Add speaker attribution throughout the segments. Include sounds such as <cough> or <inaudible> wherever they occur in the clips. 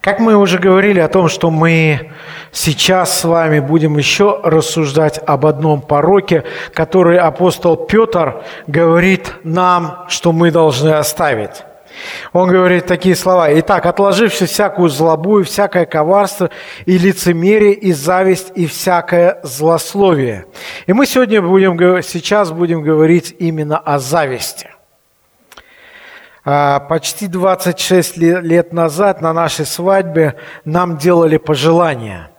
Speaker 1: Как мы уже говорили о том, что мы сейчас с вами будем еще рассуждать об одном пороке, который апостол Петр говорит нам, что мы должны оставить. Он говорит такие слова. «Итак, отложивши всякую злобу и всякое коварство, и лицемерие, и зависть, и всякое злословие». И мы сегодня будем, сейчас будем говорить именно о зависти – почти 26 лет назад на нашей свадьбе нам делали пожелания.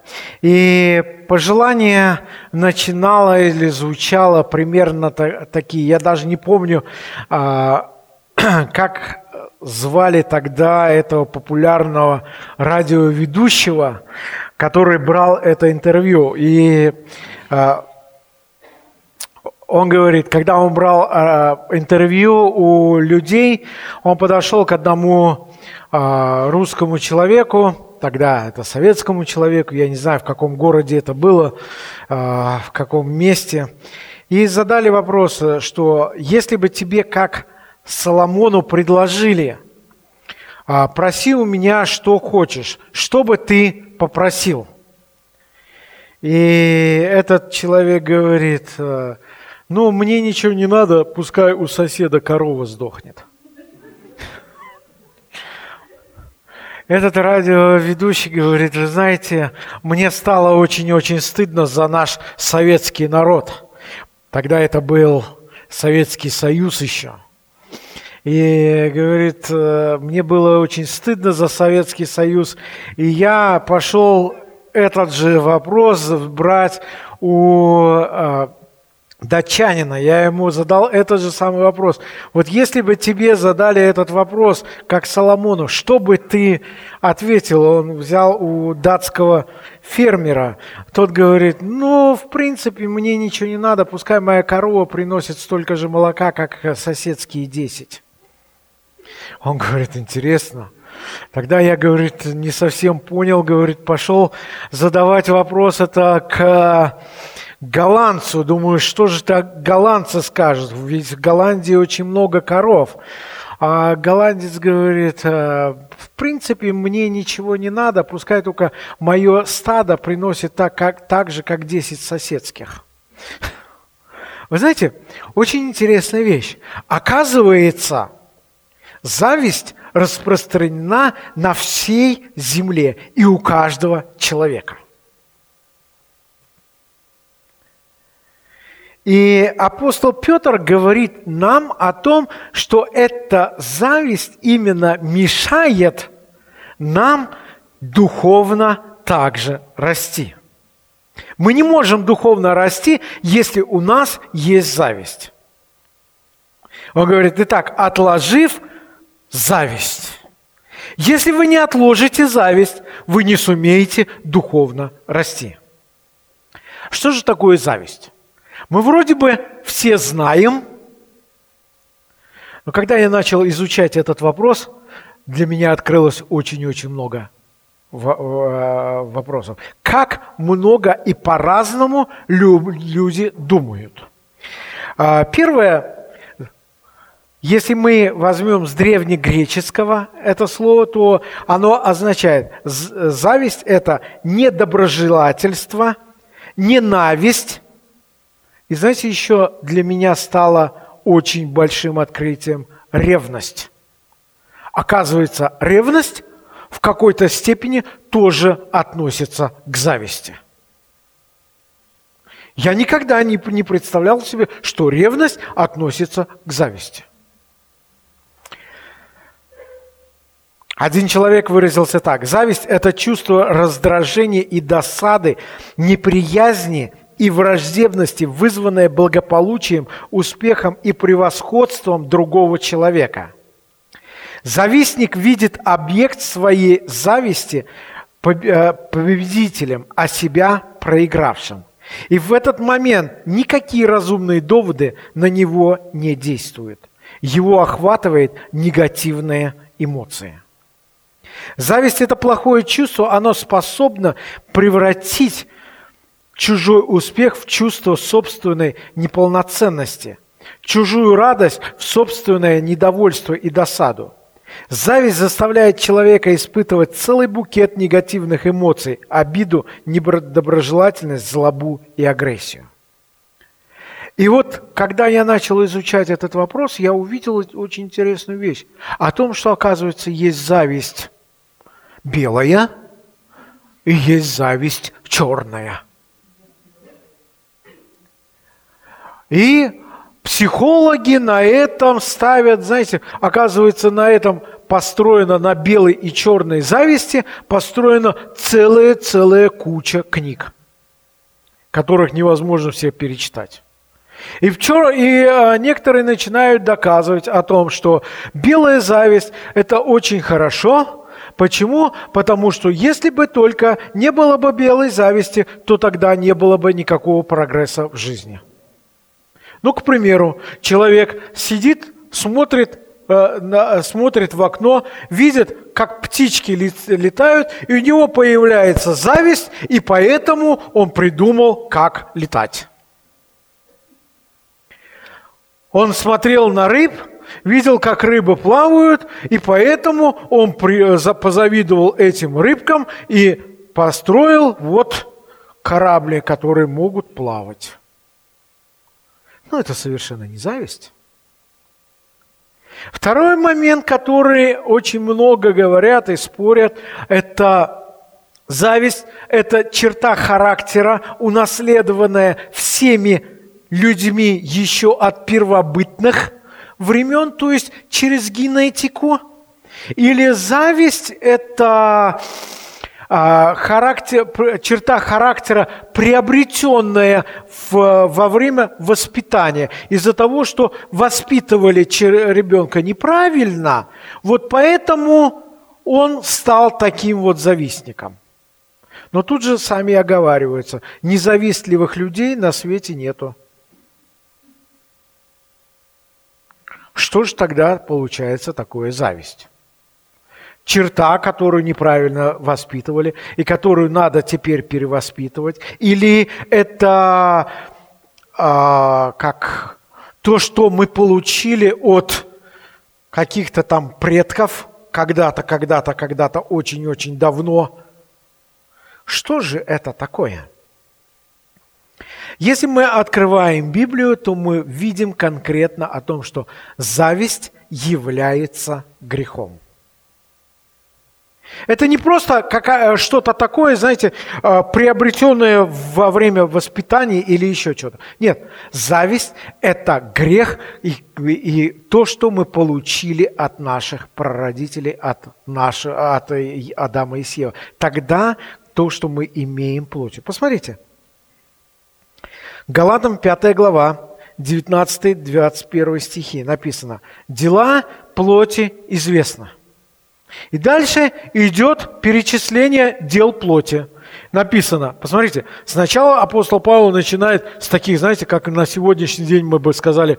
Speaker 1: И пожелание начинало или звучало примерно такие. Я даже не помню, а, <clears throat> как звали тогда этого популярного радиоведущего, который брал это интервью. И а, он говорит, когда он брал э, интервью у людей, он подошел к одному э, русскому человеку, тогда это советскому человеку, я не знаю, в каком городе это было, э, в каком месте, и задали вопрос, что если бы тебе, как Соломону, предложили, э, проси у меня, что хочешь, что бы ты попросил? И этот человек говорит, э, ну, мне ничего не надо, пускай у соседа корова сдохнет. Этот радиоведущий говорит, вы знаете, мне стало очень-очень стыдно за наш советский народ. Тогда это был Советский Союз еще. И говорит, «Э, мне было очень стыдно за Советский Союз. И я пошел этот же вопрос брать у э, датчанина, я ему задал этот же самый вопрос. Вот если бы тебе задали этот вопрос, как Соломону, что бы ты ответил? Он взял у датского фермера. Тот говорит, ну, в принципе, мне ничего не надо, пускай моя корова приносит столько же молока, как соседские десять. Он говорит, интересно. Тогда я, говорит, не совсем понял, говорит, пошел задавать вопрос это к голландцу, думаю, что же так голландцы скажут, ведь в Голландии очень много коров. А голландец говорит, «Э, в принципе, мне ничего не надо, пускай только мое стадо приносит так, как, так же, как 10 соседских. Вы знаете, очень интересная вещь. Оказывается, зависть распространена на всей земле и у каждого человека. И апостол Петр говорит нам о том, что эта зависть именно мешает нам духовно также расти. Мы не можем духовно расти, если у нас есть зависть. Он говорит, итак, отложив зависть. Если вы не отложите зависть, вы не сумеете духовно расти. Что же такое зависть? Мы вроде бы все знаем, но когда я начал изучать этот вопрос, для меня открылось очень-очень много вопросов. Как много и по-разному люди думают. А, первое, если мы возьмем с древнегреческого это слово, то оно означает зависть – это недоброжелательство, ненависть, и знаете, еще для меня стало очень большим открытием ревность. Оказывается, ревность в какой-то степени тоже относится к зависти. Я никогда не, не представлял себе, что ревность относится к зависти. Один человек выразился так. Зависть – это чувство раздражения и досады, неприязни и враждебности, вызванная благополучием, успехом и превосходством другого человека. Завистник видит объект своей зависти э, победителем, а себя проигравшим. И в этот момент никакие разумные доводы на него не действуют. Его охватывает негативная эмоция. Зависть – это плохое чувство, оно способно превратить чужой успех в чувство собственной неполноценности, чужую радость в собственное недовольство и досаду. Зависть заставляет человека испытывать целый букет негативных эмоций, обиду, недоброжелательность, злобу и агрессию. И вот, когда я начал изучать этот вопрос, я увидел очень интересную вещь. О том, что, оказывается, есть зависть белая и есть зависть черная. И психологи на этом ставят, знаете, оказывается, на этом построена на белой и черной зависти, построена целая-целая куча книг, которых невозможно все перечитать. И, вчера, и а, некоторые начинают доказывать о том, что белая зависть – это очень хорошо. Почему? Потому что если бы только не было бы белой зависти, то тогда не было бы никакого прогресса в жизни. Ну, к примеру, человек сидит, смотрит, э, на, смотрит в окно, видит, как птички летают, и у него появляется зависть, и поэтому он придумал, как летать. Он смотрел на рыб, видел, как рыбы плавают, и поэтому он позавидовал этим рыбкам и построил вот корабли, которые могут плавать. Но это совершенно не зависть. Второй момент, который очень много говорят и спорят, это зависть, это черта характера, унаследованная всеми людьми еще от первобытных времен, то есть через генетику? Или зависть – это характер, черта характера, приобретенная в, во время воспитания. Из-за того, что воспитывали ребенка неправильно, вот поэтому он стал таким вот завистником. Но тут же сами оговариваются, независтливых людей на свете нету. Что же тогда получается такое зависть? Черта, которую неправильно воспитывали и которую надо теперь перевоспитывать? Или это а, как то, что мы получили от каких-то там предков когда-то, когда-то, когда-то очень-очень давно? Что же это такое? Если мы открываем Библию, то мы видим конкретно о том, что зависть является грехом. Это не просто что-то такое, знаете, э, приобретенное во время воспитания или еще что-то. Нет, зависть – это грех и, и то, что мы получили от наших прародителей, от, наших, от Адама и Сева. Тогда то, что мы имеем плотью. Посмотрите – Галатам 5 глава, 19-21 стихи написано «Дела плоти известны». И дальше идет перечисление дел плоти. Написано, посмотрите, сначала апостол Павел начинает с таких, знаете, как на сегодняшний день мы бы сказали,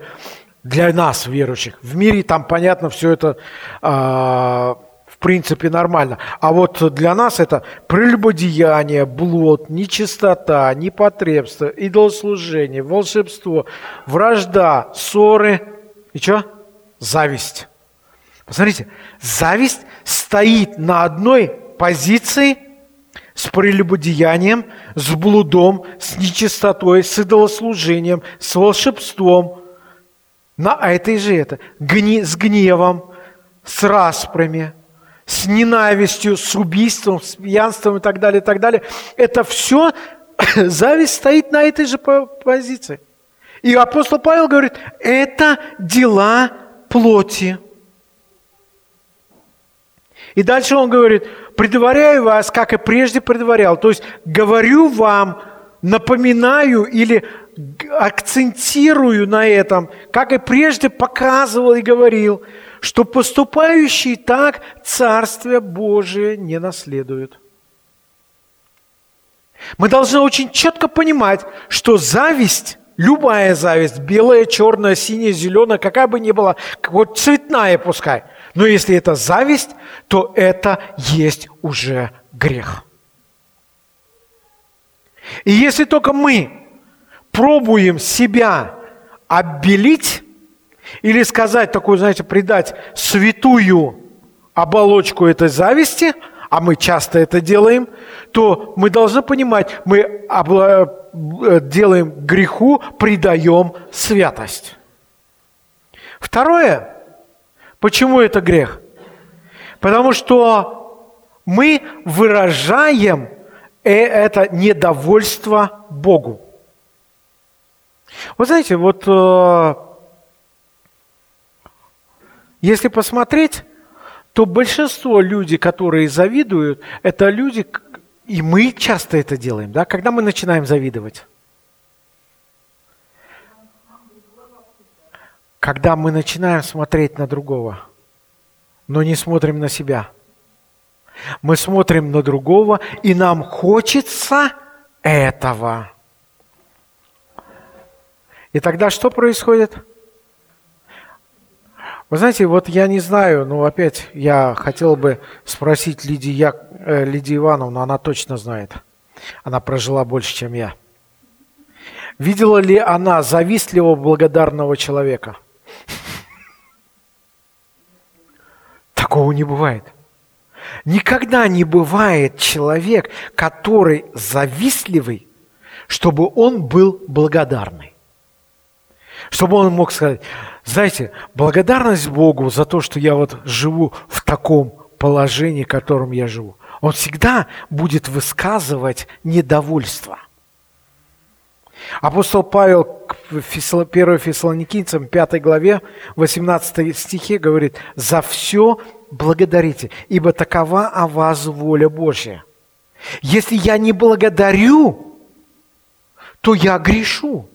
Speaker 1: для нас, верующих. В мире там, понятно, все это а, принципе нормально. А вот для нас это прелюбодеяние, блуд, нечистота, непотребство, идолослужение, волшебство, вражда, ссоры и что? Зависть. Посмотрите, зависть стоит на одной позиции с прелюбодеянием, с блудом, с нечистотой, с идолослужением, с волшебством. На этой же это, гни, с гневом, с распрями, с ненавистью, с убийством, с пьянством и так далее, и так далее. Это все, <coughs> зависть стоит на этой же позиции. И апостол Павел говорит, это дела плоти. И дальше он говорит, предваряю вас, как и прежде предварял. То есть говорю вам, напоминаю или акцентирую на этом, как и прежде показывал и говорил, что поступающий так Царствие Божие не наследует. Мы должны очень четко понимать, что зависть, любая зависть, белая, черная, синяя, зеленая, какая бы ни была, вот цветная пускай, но если это зависть, то это есть уже грех. И если только мы пробуем себя обелить, или сказать такую, знаете, придать святую оболочку этой зависти, а мы часто это делаем, то мы должны понимать, мы э, делаем греху, придаем святость. Второе, почему это грех? Потому что мы выражаем э, это недовольство Богу. Вы знаете, вот э, если посмотреть, то большинство людей, которые завидуют, это люди, и мы часто это делаем, да, когда мы начинаем завидовать. Когда мы начинаем смотреть на другого, но не смотрим на себя. Мы смотрим на другого, и нам хочется этого. И тогда что происходит? Вы знаете, вот я не знаю, но опять я хотел бы спросить Лидии, я, э, Лидии Ивановну, она точно знает. Она прожила больше, чем я. Видела ли она завистливого, благодарного человека? Такого не бывает. Никогда не бывает человек, который завистливый, чтобы он был благодарный. Чтобы он мог сказать, знаете, благодарность Богу за то, что я вот живу в таком положении, в котором я живу. Он всегда будет высказывать недовольство. Апостол Павел в 1 Фессалоникийцам 5 главе 18 стихе говорит, «За все благодарите, ибо такова о вас воля Божья». Если я не благодарю, то я грешу.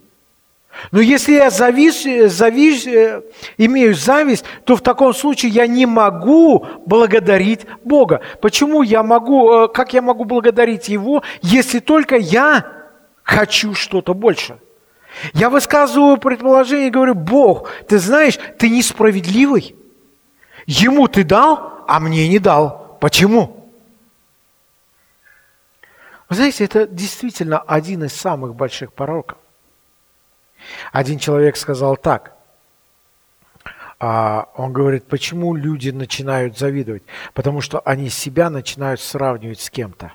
Speaker 1: Но если я завис, завис, э, имею зависть, то в таком случае я не могу благодарить Бога. Почему я могу, э, как я могу благодарить Его, если только я хочу что-то больше? Я высказываю предположение и говорю, Бог, ты знаешь, ты несправедливый. Ему ты дал, а мне не дал. Почему? Вы знаете, это действительно один из самых больших пороков. Один человек сказал так. А, он говорит, почему люди начинают завидовать? Потому что они себя начинают сравнивать с кем-то.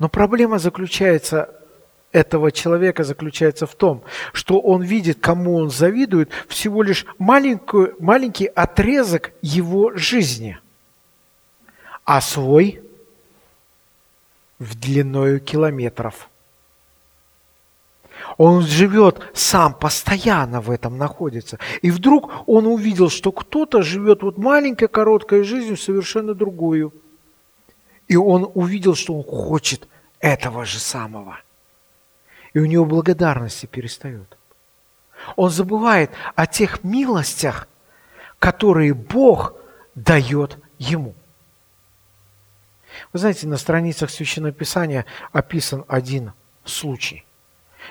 Speaker 1: Но проблема заключается этого человека заключается в том, что он видит, кому он завидует, всего лишь маленькую, маленький отрезок его жизни, а свой в длиною километров – он живет сам, постоянно в этом находится. И вдруг он увидел, что кто-то живет вот маленькой, короткой жизнью, совершенно другую. И он увидел, что он хочет этого же самого. И у него благодарности перестает. Он забывает о тех милостях, которые Бог дает ему. Вы знаете, на страницах Священного Писания описан один случай –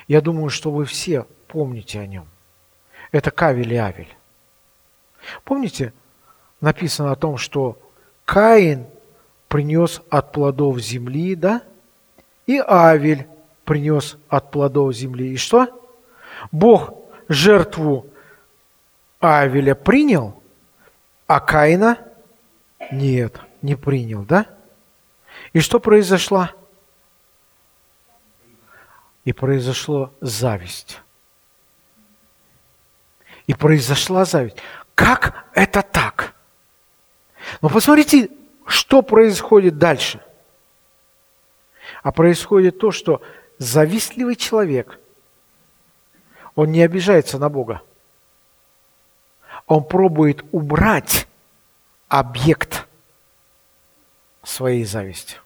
Speaker 1: я думаю, что вы все помните о нем. Это Кавель и Авель. Помните, написано о том, что Каин принес от плодов земли, да? И Авель принес от плодов земли. И что? Бог жертву Авеля принял, а Каина нет, не принял, да? И что произошло? и произошла зависть. И произошла зависть. Как это так? Но посмотрите, что происходит дальше. А происходит то, что завистливый человек, он не обижается на Бога. Он пробует убрать объект своей зависти.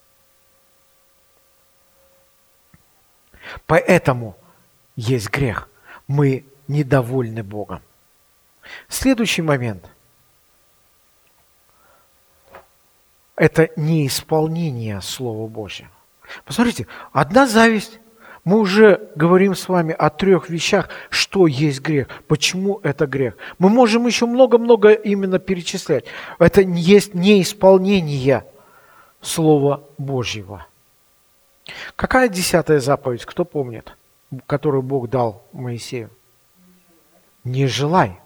Speaker 1: Поэтому есть грех. Мы недовольны Богом. Следующий момент – это неисполнение Слова Божьего. Посмотрите, одна зависть. Мы уже говорим с вами о трех вещах, что есть грех, почему это грех. Мы можем еще много-много именно перечислять. Это есть неисполнение Слова Божьего. Какая десятая заповедь, кто помнит, которую Бог дал Моисею? Не желай.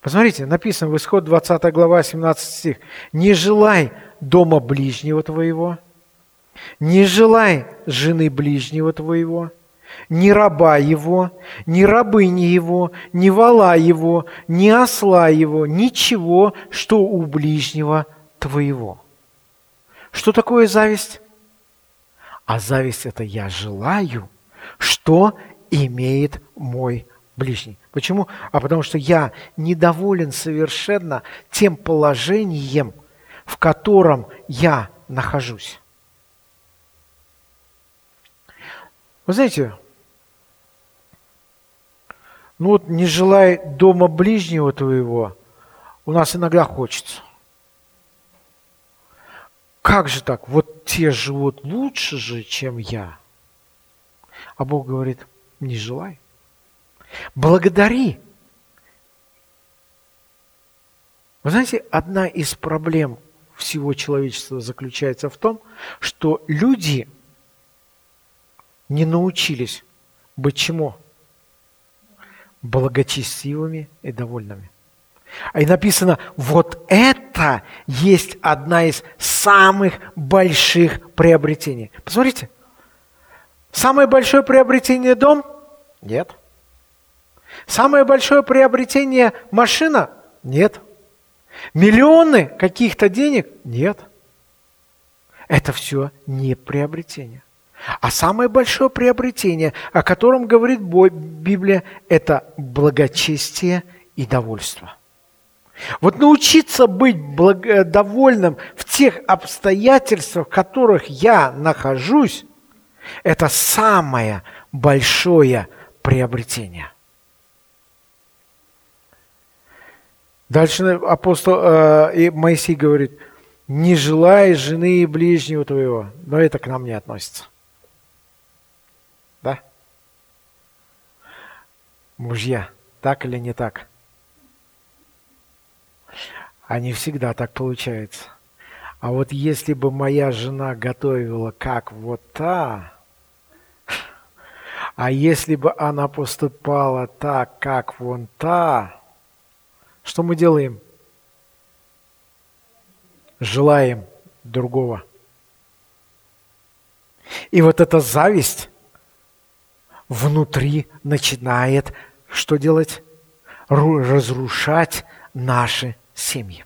Speaker 1: Посмотрите, написано в Исход 20 глава, 17 стих. «Не желай дома ближнего твоего, не желай жены ближнего твоего, ни раба его, ни рабыни его, ни вала его, ни осла его, ничего, что у ближнего твоего». Что такое зависть? А зависть – это я желаю, что имеет мой ближний. Почему? А потому что я недоволен совершенно тем положением, в котором я нахожусь. Вы знаете, ну вот не желай дома ближнего твоего, у нас иногда хочется. Как же так? Вот те живут лучше же, чем я. А Бог говорит, не желай. Благодари. Вы знаете, одна из проблем всего человечества заключается в том, что люди не научились быть чему? Благочестивыми и довольными. А и написано, вот это есть одна из самых больших приобретений. Посмотрите, самое большое приобретение – дом? Нет. Самое большое приобретение – машина? Нет. Миллионы каких-то денег? Нет. Это все не приобретение. А самое большое приобретение, о котором говорит Библия, это благочестие и довольство. Вот научиться быть благо- довольным в тех обстоятельствах, в которых я нахожусь, это самое большое приобретение. Дальше апостол э, Моисей говорит, не желай жены и ближнего твоего. Но это к нам не относится. Мужья, так или не так? Не всегда так получается. А вот если бы моя жена готовила как вот та, а если бы она поступала так, как вон та, что мы делаем? Желаем другого. И вот эта зависть внутри начинает что делать? Разрушать наши семьи.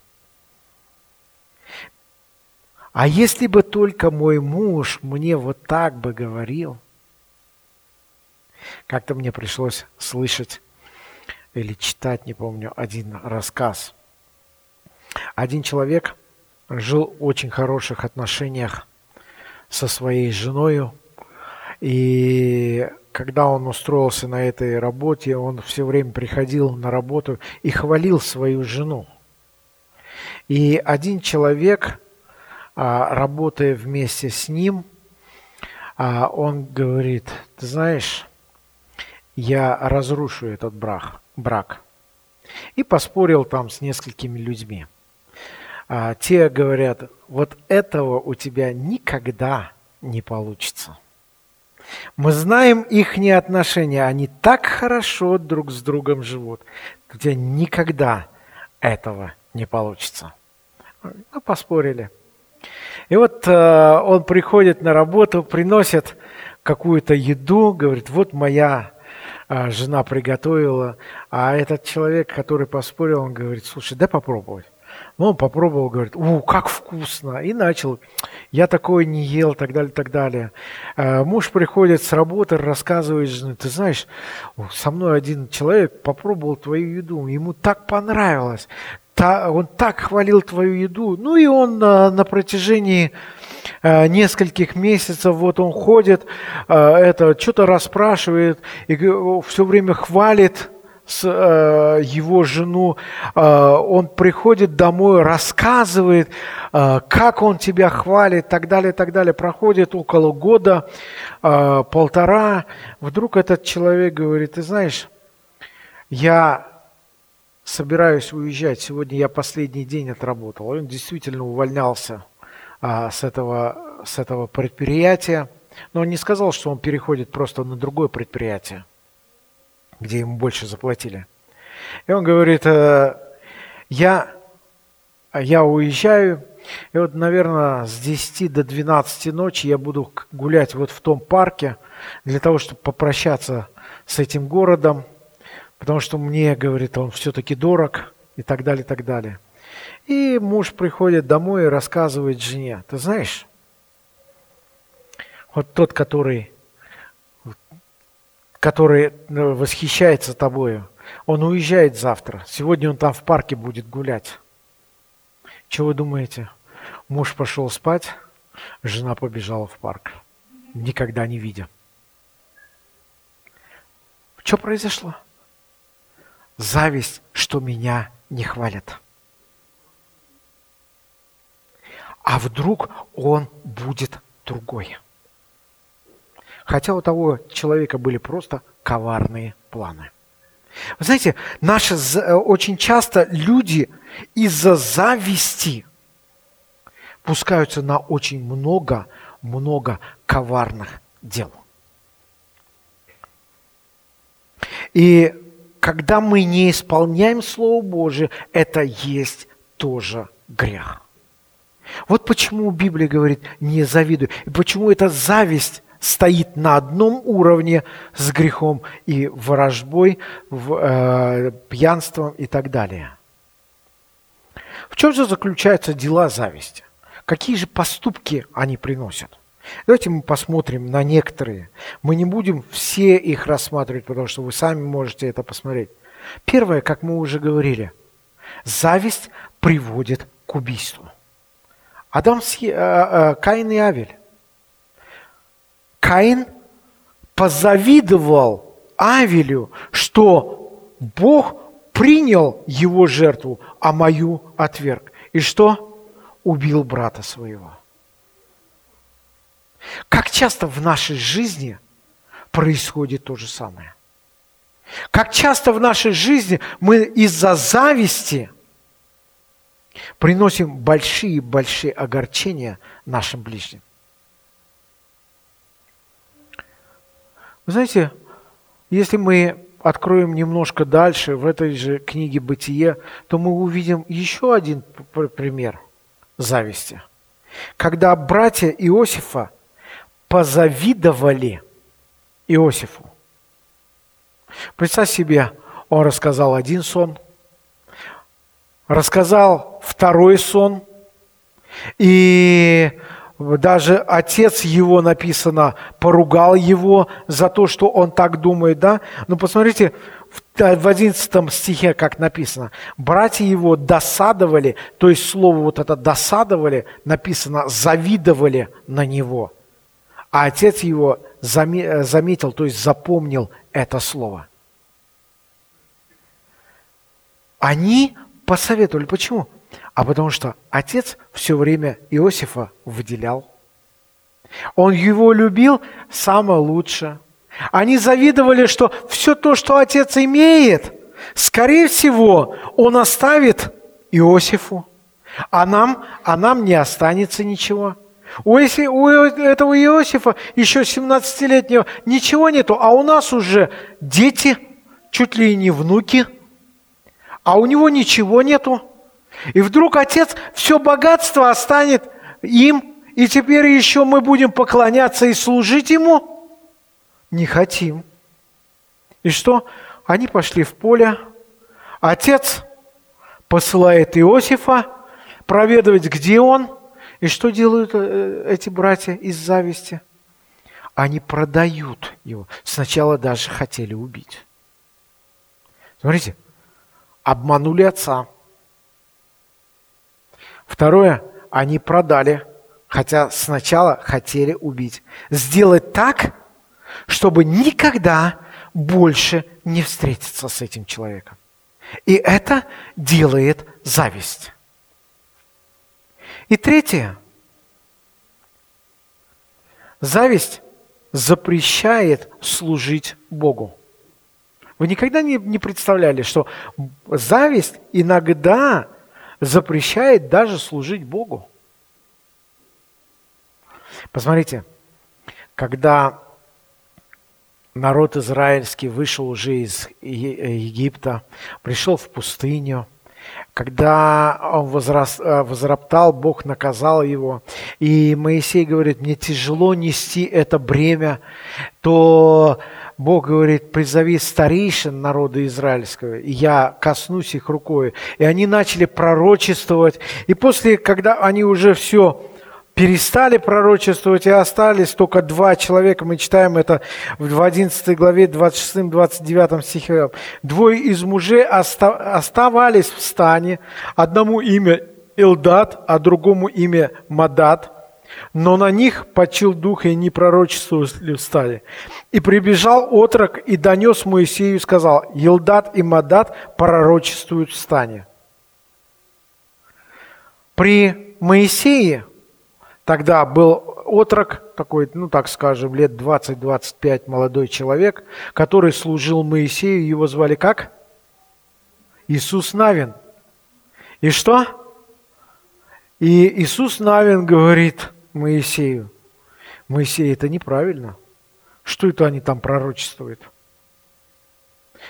Speaker 1: А если бы только мой муж мне вот так бы говорил, как-то мне пришлось слышать или читать, не помню, один рассказ. Один человек жил в очень хороших отношениях со своей женой, и когда он устроился на этой работе, он все время приходил на работу и хвалил свою жену. И один человек, а, работая вместе с ним, а, он говорит, ты знаешь, я разрушу этот брак брак. И поспорил там с несколькими людьми. А, те говорят, вот этого у тебя никогда не получится. Мы знаем их отношения, они так хорошо друг с другом живут. У никогда этого не получится. Ну, поспорили. И вот э, он приходит на работу, приносит какую-то еду, говорит, вот моя а, жена приготовила, а этот человек, который поспорил, он говорит, слушай, дай попробовать. Ну, он попробовал, говорит, у, как вкусно. И начал, я такое не ел, так далее, так далее. А, муж приходит с работы, рассказывает жене, ты знаешь, со мной один человек попробовал твою еду, ему так понравилось, он так хвалил твою еду. Ну и он на, на протяжении Э, нескольких месяцев, вот он ходит, э, это что-то расспрашивает и все время хвалит с, э, его жену, он приходит домой, рассказывает, как он тебя хвалит, так далее, так далее. Проходит около года, полтора, вдруг этот человек говорит, ты знаешь, я собираюсь уезжать, сегодня я последний день отработал. Он действительно увольнялся а, с, этого, с этого предприятия. Но он не сказал, что он переходит просто на другое предприятие, где ему больше заплатили. И он говорит, э, Я, я уезжаю, и вот, наверное, с 10 до 12 ночи я буду гулять вот в том парке для того, чтобы попрощаться с этим городом, потому что мне, говорит, он все-таки дорог и так далее, и так далее. И муж приходит домой и рассказывает жене, ты знаешь, вот тот, который, который ну, восхищается тобою, он уезжает завтра. Сегодня он там в парке будет гулять. Чего вы думаете? Муж пошел спать, жена побежала в парк, никогда не видя. Что произошло? Зависть, что меня не хвалят. А вдруг он будет другой? Хотя у того человека были просто коварные планы. Вы знаете, наши, э, очень часто люди из-за зависти пускаются на очень много-много коварных дел. И когда мы не исполняем Слово Божие, это есть тоже грех. Вот почему Библия говорит «не завидуй». И почему эта зависть стоит на одном уровне с грехом и ворожбой, э, пьянством и так далее. В чем же заключаются дела зависти? Какие же поступки они приносят? Давайте мы посмотрим на некоторые. Мы не будем все их рассматривать, потому что вы сами можете это посмотреть. Первое, как мы уже говорили, зависть приводит к убийству. Адам, э, э, Каин и Авель. Каин позавидовал Авелю, что Бог принял его жертву, а мою отверг. И что? Убил брата своего. Как часто в нашей жизни происходит то же самое? Как часто в нашей жизни мы из-за зависти приносим большие-большие огорчения нашим ближним? Вы знаете, если мы откроем немножко дальше в этой же книге «Бытие», то мы увидим еще один пример зависти. Когда братья Иосифа позавидовали Иосифу. Представь себе, он рассказал один сон, рассказал второй сон, и даже отец его, написано, поругал его за то, что он так думает, да? Но посмотрите, в 11 стихе, как написано, братья его досадовали, то есть слово вот это досадовали, написано, завидовали на него. А отец его заметил, то есть запомнил это слово. Они посоветовали. Почему? А потому что отец все время Иосифа выделял. Он его любил самое лучшее. Они завидовали, что все то, что отец имеет, скорее всего, он оставит Иосифу, а нам, а нам не останется ничего. У, этого Иосифа еще 17-летнего ничего нету, а у нас уже дети, чуть ли не внуки, а у него ничего нету. И вдруг отец все богатство останет им, и теперь еще мы будем поклоняться и служить ему? Не хотим. И что? Они пошли в поле. Отец посылает Иосифа проведывать, где он. И что делают э, эти братья из зависти? Они продают его. Сначала даже хотели убить. Смотрите, обманули отца – Второе, они продали, хотя сначала хотели убить. Сделать так, чтобы никогда больше не встретиться с этим человеком. И это делает зависть. И третье. Зависть запрещает служить Богу. Вы никогда не, не представляли, что зависть иногда запрещает даже служить Богу. Посмотрите, когда народ израильский вышел уже из Египта, пришел в пустыню, Когда он возрос, э, возроптал, Бог наказал его. И Моисей говорит, мне тяжело нести это бремя, то Бог говорит, призови старейшин народа израильского, и я коснусь их рукой. И они начали пророчествовать. И после, когда они уже все перестали пророчествовать и остались только два человека. Мы читаем это в 11 главе 26-29 стихе. Двое из мужей оставались в стане. Одному имя Илдат, а другому имя Мадат. Но на них почил дух, и не пророчествовали в стане. И прибежал отрок и донес Моисею и сказал, Илдат и Мадат пророчествуют в стане. При Моисее Тогда был отрок, такой, ну так скажем, лет 20-25 молодой человек, который служил Моисею, его звали как? Иисус Навин. И что? И Иисус Навин говорит Моисею, Моисей, это неправильно. Что это они там пророчествуют?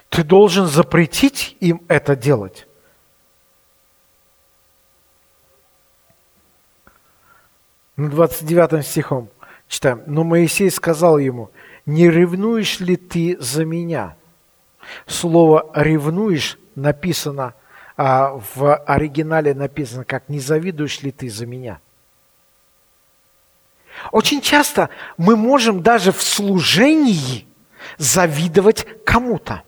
Speaker 1: Ты должен запретить им это делать. На 29 стихом читаем. «Но Моисей сказал ему, не ревнуешь ли ты за меня?» Слово «ревнуешь» написано, а в оригинале написано, как «не завидуешь ли ты за меня?» Очень часто мы можем даже в служении завидовать кому-то.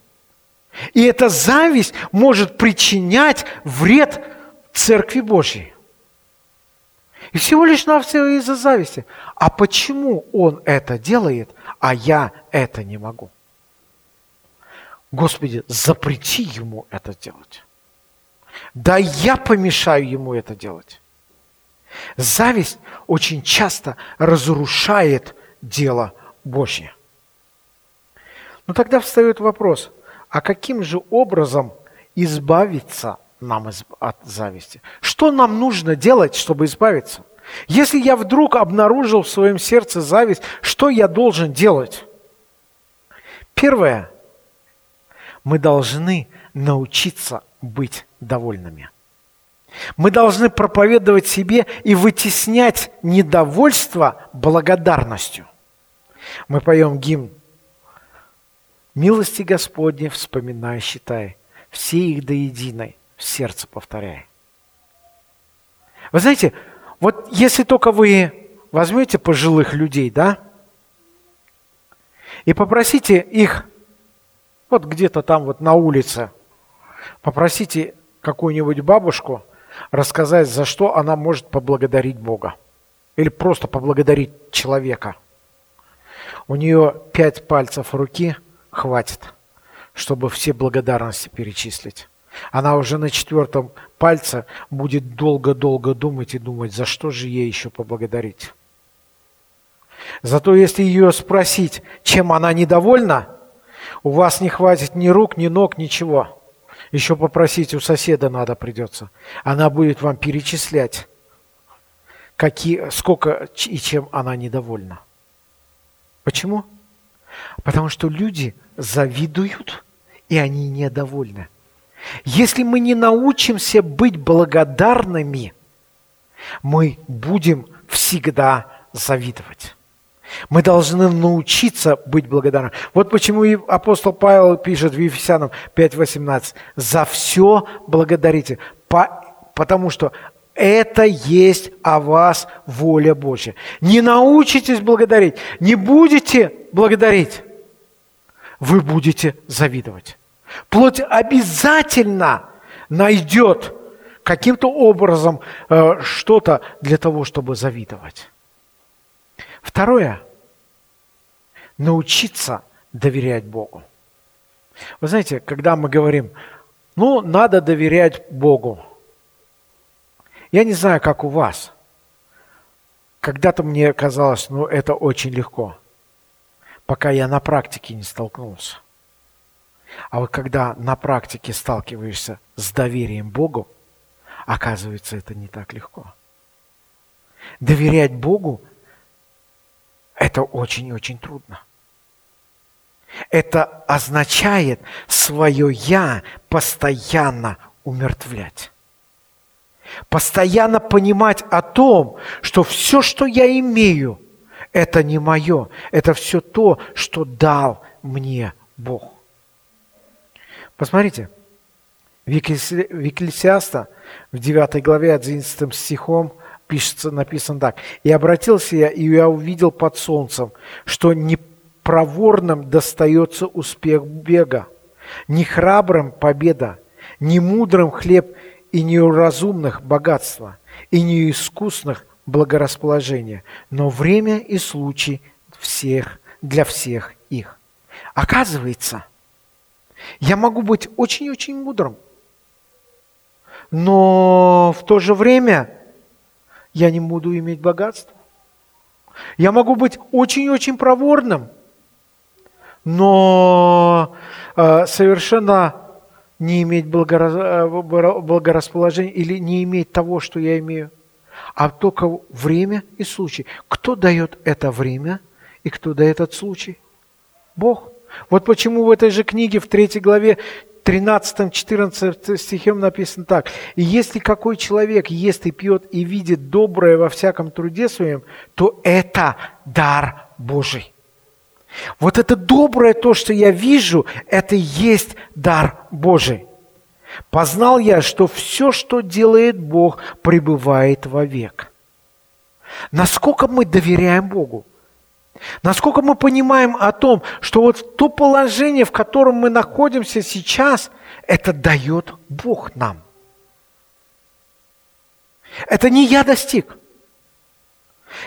Speaker 1: И эта зависть может причинять вред Церкви Божьей. И всего лишь навсего из-за зависти. А почему он это делает, а я это не могу? Господи, запрети ему это делать. Да я помешаю ему это делать. Зависть очень часто разрушает дело Божье. Но тогда встает вопрос, а каким же образом избавиться нам от зависти. Что нам нужно делать, чтобы избавиться? Если я вдруг обнаружил в своем сердце зависть, что я должен делать? Первое. Мы должны научиться быть довольными. Мы должны проповедовать себе и вытеснять недовольство благодарностью. Мы поем гимн «Милости Господне вспоминай, считай, все их до единой, в сердце повторяй. Вы знаете, вот если только вы возьмете пожилых людей, да, и попросите их вот где-то там вот на улице, попросите какую-нибудь бабушку рассказать, за что она может поблагодарить Бога. Или просто поблагодарить человека. У нее пять пальцев руки хватит, чтобы все благодарности перечислить. Она уже на четвертом пальце будет долго-долго думать и думать, за что же ей еще поблагодарить. Зато если ее спросить, чем она недовольна, у вас не хватит ни рук, ни ног, ничего. Еще попросить у соседа надо придется. Она будет вам перечислять, какие, сколько и чем она недовольна. Почему? Потому что люди завидуют, и они недовольны. Если мы не научимся быть благодарными, мы будем всегда завидовать. Мы должны научиться быть благодарными. Вот почему и апостол Павел пишет в Ефесянам 5.18. «За все благодарите, по, потому что это есть о вас воля Божья». Не научитесь благодарить, не будете благодарить, вы будете завидовать. Плоть обязательно найдет каким-то образом э, что-то для того, чтобы завидовать. Второе. Научиться доверять Богу. Вы знаете, когда мы говорим, ну, надо доверять Богу. Я не знаю, как у вас. Когда-то мне казалось, ну, это очень легко, пока я на практике не столкнулся. А вот когда на практике сталкиваешься с доверием Богу, оказывается, это не так легко. Доверять Богу – это очень-очень трудно. Это означает свое «я» постоянно умертвлять. Постоянно понимать о том, что все, что я имею, это не мое, это все то, что дал мне Бог. Посмотрите, в Екклесиаста в 9 главе 11 стихом пишется, написано так. «И обратился я, и я увидел под солнцем, что непроворным достается успех бега, не храбрым победа, не мудрым хлеб и не у разумных богатства, и не искусных благорасположения, но время и случай всех, для всех их. Оказывается, я могу быть очень-очень мудрым, но в то же время я не буду иметь богатства. Я могу быть очень-очень проворным, но э, совершенно не иметь э, благорасположения или не иметь того, что я имею, а только время и случай. Кто дает это время и кто дает этот случай? Бог. Вот почему в этой же книге, в третьей главе, 13-14 стихем написано так. «И если какой человек ест и пьет и видит доброе во всяком труде своем, то это дар Божий». Вот это доброе, то, что я вижу, это и есть дар Божий. Познал я, что все, что делает Бог, пребывает вовек. Насколько мы доверяем Богу? Насколько мы понимаем о том, что вот то положение, в котором мы находимся сейчас, это дает Бог нам. Это не я достиг.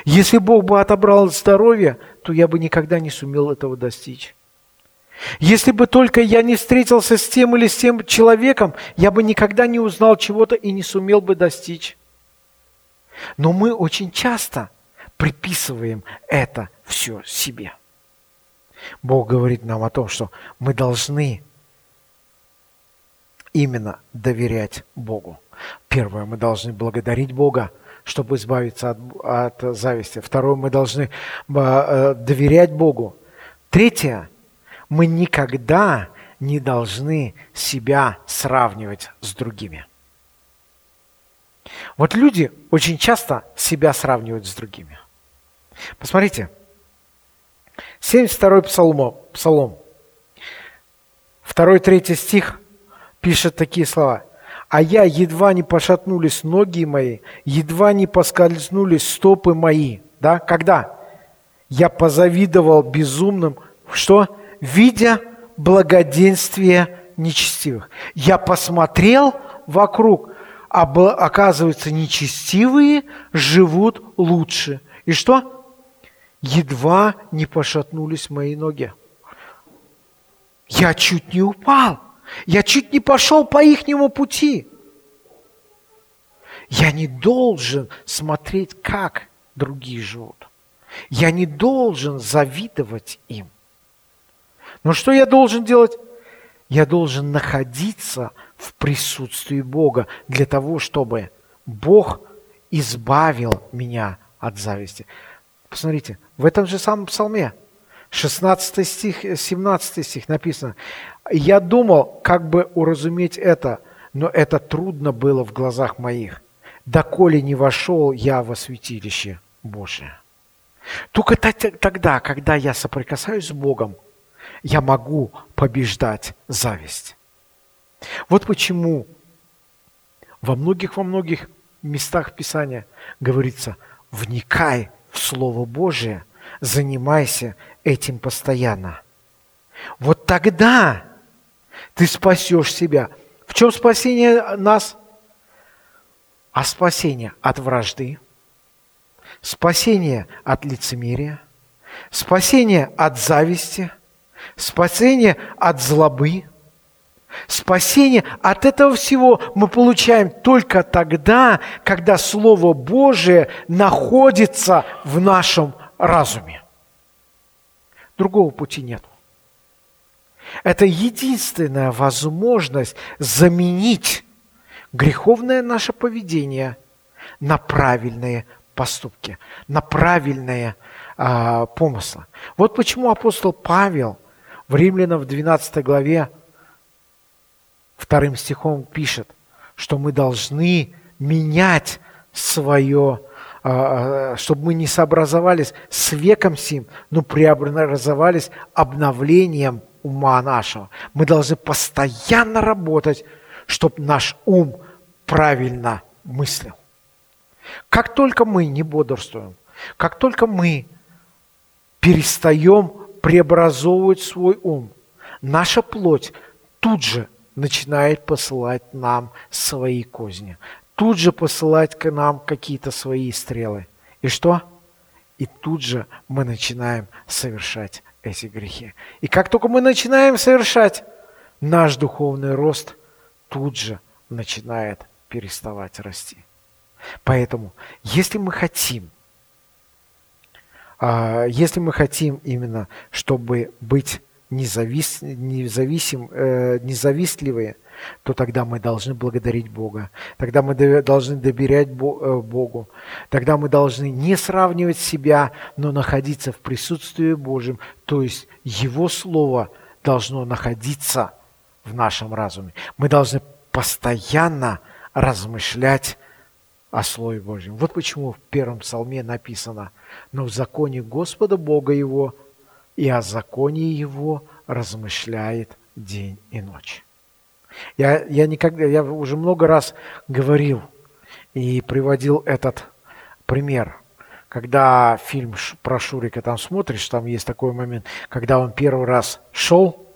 Speaker 1: Если Бог бы отобрал здоровье, то я бы никогда не сумел этого достичь. Если бы только я не встретился с тем или с тем человеком, я бы никогда не узнал чего-то и не сумел бы достичь. Но мы очень часто приписываем это все себе. Бог говорит нам о том, что мы должны именно доверять Богу. Первое, мы должны благодарить Бога чтобы избавиться от, от зависти. Второе, мы должны э, доверять Богу. Третье, мы никогда не должны себя сравнивать с другими. Вот люди очень часто себя сравнивают с другими. Посмотрите, 72-й псалом, псалом 2-3 стих пишет такие слова – а я едва не пошатнулись ноги мои, едва не поскользнулись стопы мои. Да? Когда? Я позавидовал безумным, что? Видя благоденствие нечестивых. Я посмотрел вокруг, а оказывается, нечестивые живут лучше. И что? Едва не пошатнулись мои ноги. Я чуть не упал. Я чуть не пошел по ихнему пути. Я не должен смотреть, как другие живут. Я не должен завидовать им. Но что я должен делать? Я должен находиться в присутствии Бога для того, чтобы Бог избавил меня от зависти. Посмотрите, в этом же самом псалме, 16 стих, 17 стих написано, я думал, как бы уразуметь это, но это трудно было в глазах моих, доколе не вошел я во святилище Божие. Только тогда, когда я соприкасаюсь с Богом, я могу побеждать зависть. Вот почему во многих, во многих местах Писания говорится, вникай Слово Божие, занимайся этим постоянно. Вот тогда ты спасешь себя. В чем спасение нас? А спасение от вражды, спасение от лицемерия, спасение от зависти, спасение от злобы, Спасение от этого всего мы получаем только тогда, когда Слово Божие находится в нашем разуме. Другого пути нет. Это единственная возможность заменить греховное наше поведение на правильные поступки, на правильные э, помыслы. Вот почему апостол Павел в Римлянам в 12 главе вторым стихом пишет, что мы должны менять свое, а, а, чтобы мы не сообразовались с веком сим, но преобразовались обновлением ума нашего. Мы должны постоянно работать, чтобы наш ум правильно мыслил. Как только мы не бодрствуем, как только мы перестаем преобразовывать свой ум, наша плоть тут же начинает посылать нам свои козни, тут же посылать к нам какие-то свои стрелы. И что? И тут же мы начинаем совершать эти грехи. И как только мы начинаем совершать, наш духовный рост тут же начинает переставать расти. Поэтому, если мы хотим, а, если мы хотим именно, чтобы быть независ, независим, э, независтливые, то тогда мы должны благодарить Бога. Тогда мы должны доверять э, Богу. Тогда мы должны не сравнивать себя, но находиться в присутствии Божьем. То есть Его Слово должно находиться в нашем разуме. Мы должны постоянно размышлять о Слове Божьем. Вот почему в первом псалме написано «Но в законе Господа Бога его и о законе его размышляет день и ночь». Я, я, никогда, я уже много раз говорил и приводил этот пример. Когда фильм про Шурика там смотришь, там есть такой момент, когда он первый раз шел,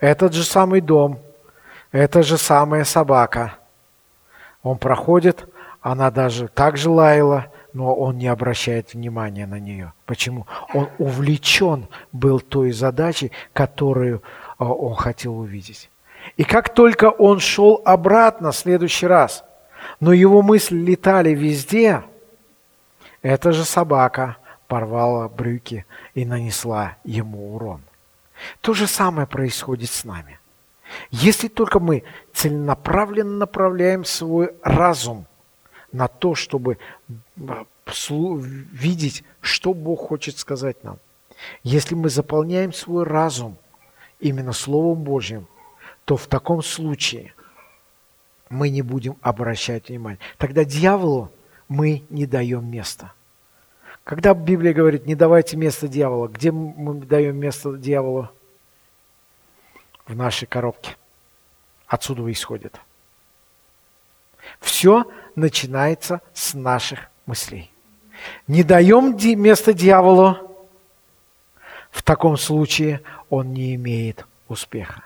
Speaker 1: этот же самый дом, эта же самая собака. Он проходит, она даже так же лаяла, но он не обращает внимания на нее. Почему? Он увлечен был той задачей, которую а, он хотел увидеть. И как только он шел обратно в следующий раз, но его мысли летали везде, эта же собака порвала брюки и нанесла ему урон. То же самое происходит с нами. Если только мы целенаправленно направляем свой разум на то, чтобы видеть, что Бог хочет сказать нам. Если мы заполняем свой разум именно Словом Божьим, то в таком случае мы не будем обращать внимание. Тогда дьяволу мы не даем места. Когда Библия говорит, не давайте место дьяволу, где мы даем место дьяволу? В нашей коробке. Отсюда исходит. Все начинается с наших мыслей. Не даем место дьяволу, в таком случае он не имеет успеха.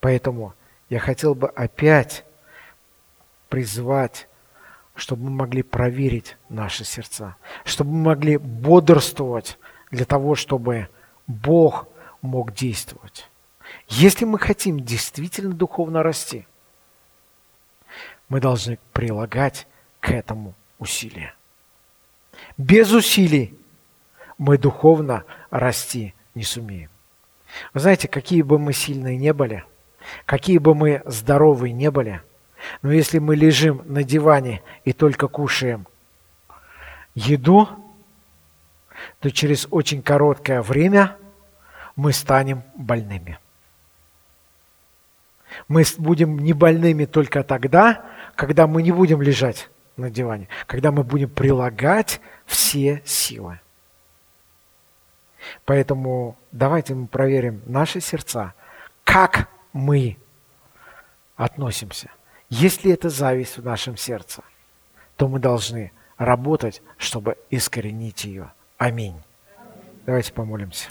Speaker 1: Поэтому я хотел бы опять призвать, чтобы мы могли проверить наши сердца, чтобы мы могли бодрствовать для того, чтобы Бог мог действовать. Если мы хотим действительно духовно расти, мы должны прилагать к этому усилия. Без усилий мы духовно расти не сумеем. Вы знаете, какие бы мы сильные не были – Какие бы мы здоровые не были, но если мы лежим на диване и только кушаем еду, то через очень короткое время мы станем больными. Мы будем не больными только тогда, когда мы не будем лежать на диване, когда мы будем прилагать все силы. Поэтому давайте мы проверим наши сердца, как мы относимся. Если это зависть в нашем сердце, то мы должны работать, чтобы искоренить ее. Аминь. Давайте помолимся.